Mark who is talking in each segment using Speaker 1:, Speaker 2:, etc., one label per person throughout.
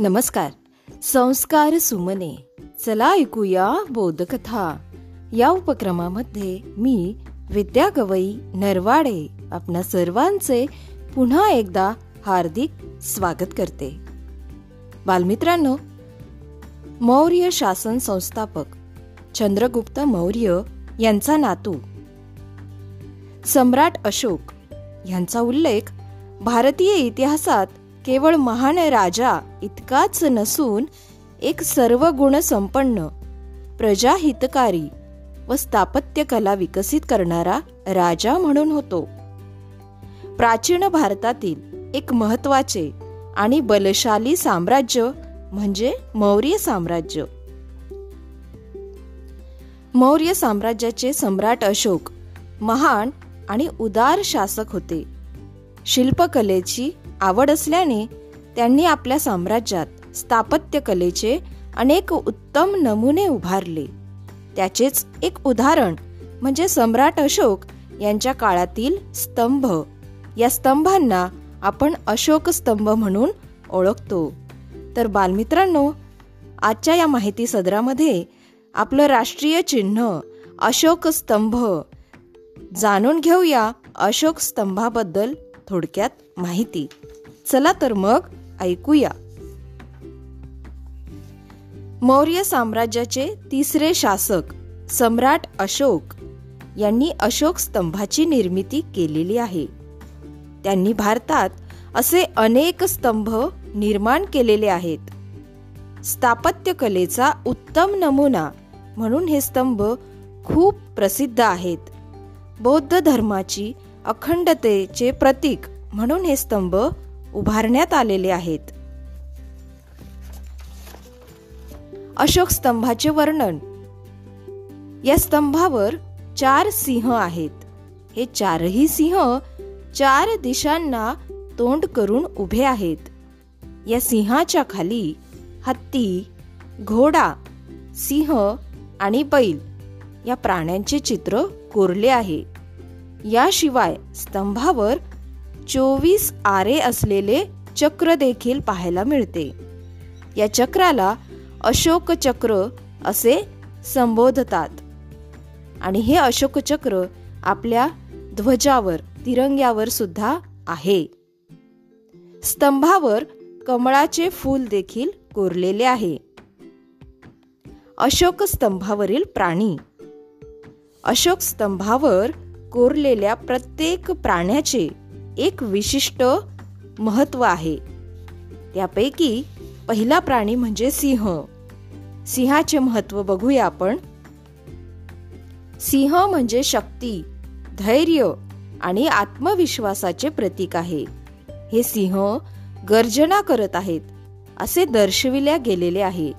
Speaker 1: नमस्कार. संस्कार सुमने. चला ऐकूया बोधकथा. या उपक्रमामध्ये मी विद्या गवई नरवाडे आपणा सर्वांचे पुन्हा एकदा हार्दिक स्वागत करते. बालमित्रांनो मौर्य शासन संस्थापक चंद्रगुप्त मौर्य यांचा नातू सम्राट अशोक यांचा उल्लेख भारतीय इतिहासात केवळ महान राजा इतकाच नसून एक सर्व गुण संपन्न प्रजाहितकारी व स्थापत्य कला विकसित करणारा राजा म्हणून होतो. प्राचीन भारतातील एक महत्त्वाचे आणि बलशाली साम्राज्य म्हणजे मौर्य साम्राज्य. मौर्य साम्राज्याचे सम्राट अशोक महान आणि उदार शासक होते. शिल्पकलेची आवड असल्याने त्यांनी आपल्या साम्राज्यात स्थापत्यकलेचे अनेक उत्तम नमुने उभारले. त्याचेच एक उदाहरण म्हणजे सम्राट अशोक यांच्या काळातील स्तंभ. या स्तंभांना आपण अशोक स्तंभ म्हणून ओळखतो. तर बालमित्रांनो आजच्या या माहिती सदरामध्ये आपलं राष्ट्रीय चिन्ह अशोक स्तंभ जाणून घेऊया अशोक स्तंभाबद्दल थोडक्यात माहिती. चला तर मग ऐकूया. मौर्य साम्राज्याचे तिसरे शासक सम्राट अशोक यांनी अशोक स्तंभाची निर्मिती केलेली आहे. त्यांनी भारतात असे अनेक स्तंभ निर्माण केलेले आहेत. स्थापत्यकलेचा उत्तम नमुना म्हणून हे स्तंभ खूप प्रसिद्ध आहेत. बौद्ध धर्माची अखंडतेचे प्रतीक म्हणून हे स्तंभ उभारण्यात आलेले आहेत. अशोक स्तंभाचे वर्णन. या स्तंभावर चार सिंह आहेत. हे चारही सिंह चार दिशांना तोंड करून उभे आहेत. या सिंहाच्या खाली हत्ती घोडा सिंह आणि बैल या प्राण्यांचे चित्र कोरले आहे. याशिवाय स्तंभावर चोवीस आरे असलेले चक्र देखील पाहायला मिळते. या चक्राला अशोक चक्र असे संबोधतात. आणि हे अशोक चक्र आपल्या ध्वजावर तिरंग्यावर सुद्धा आहे. स्तंभावर कमळाचे फूल देखील कोरलेले आहे. अशोक स्तंभावरील प्राणी. अशोक स्तंभावर कोरलेल्या प्रत्येक प्राण्याचे एक विशिष्ट महत्त्व आहे. त्यापैकी पहिला प्राणी म्हणजे सिंह. सिंहाचे महत्त्व बघूया आपण. सिंह म्हणजे शक्ती धैर्य आणि आत्मविश्वासाचे प्रतीक आहे. हे सिंह गर्जना करत आहेत असे दर्शविल्या गेलेले आहे.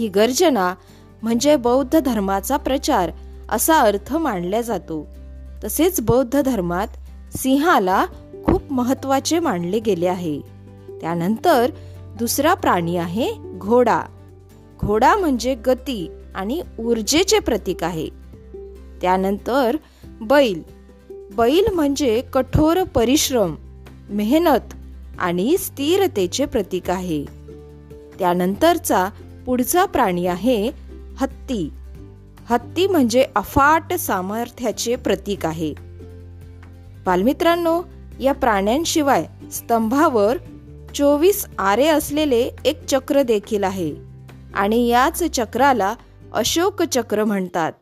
Speaker 1: ही गर्जना म्हणजे बौद्ध धर्माचा प्रचार असा अर्थ मानला जातो. तसेच बौद्ध धर्मात सिंहाला महत्त्वाचे मानले गेले आहे. त्यानंतर दुसरा प्राणी आहे घोडा. घोडा म्हणजे गती आणि ऊर्जेचे प्रतीक आहे. त्यानंतर बैल. बैल म्हणजे कठोर परिश्रम मेहनत आणि स्थिरतेचे प्रतीक आहे. त्यानंतरचा पुढचा प्राणी आहे हत्ती. हत्ती म्हणजे अफाट सामर्थ्याचे प्रतीक आहे. बालमित्रांनो या प्राण्यांशिवाय स्तंभावर चोवीस आरे असलेले एक चक्र देखील आहे. आणि याच चक्राला अशोक चक्र म्हणतात.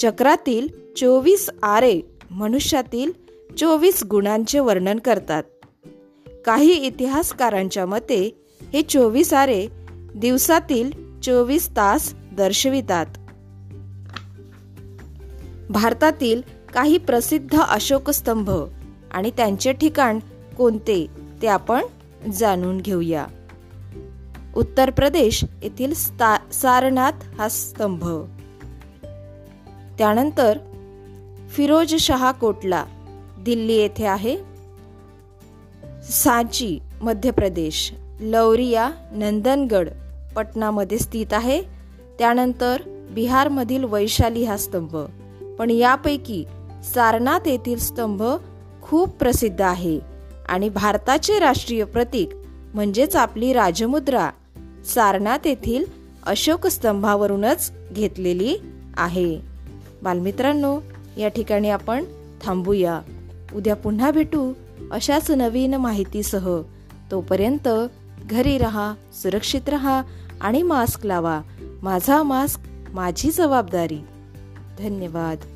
Speaker 1: चक्रातील चोवीस आरे मनुष्यातील चोवीस गुणांचे वर्णन करतात. काही इतिहासकारांच्या मते हे चोवीस आरे दिवसातील चोवीस तास दर्शवितात. भारतातील काही प्रसिद्ध अशोक स्तंभ आणि त्यांचे ठिकाण कोणते ते आपण जाणून घेऊया. उत्तर प्रदेश येथील सारनाथ हा स्तंभ. त्यानंतर फिरोज शहा कोटला दिल्ली येथे आहे. सांची मध्य प्रदेश लौरिया नंदनगड पटनामध्ये स्थित आहे. त्यानंतर बिहारमधील वैशाली हा स्तंभ. पण यापैकी सारनाथ येथील स्तंभ खूप प्रसिद्ध आहे. आणि भारताचे राष्ट्रीय प्रतीक म्हणजेच आपली राजमुद्रा सारनाथ येथील अशोक स्तंभावरूनच घेतलेली आहे. बालमित्रांनो या ठिकाणी आपण थांबूया. उद्या पुन्हा भेटू अशाच नवीन माहितीसह. तोपर्यंत घरी रहा सुरक्षित रहा आणि मास्क लावा. माझा मास्क माझी जबाबदारी. धन्यवाद.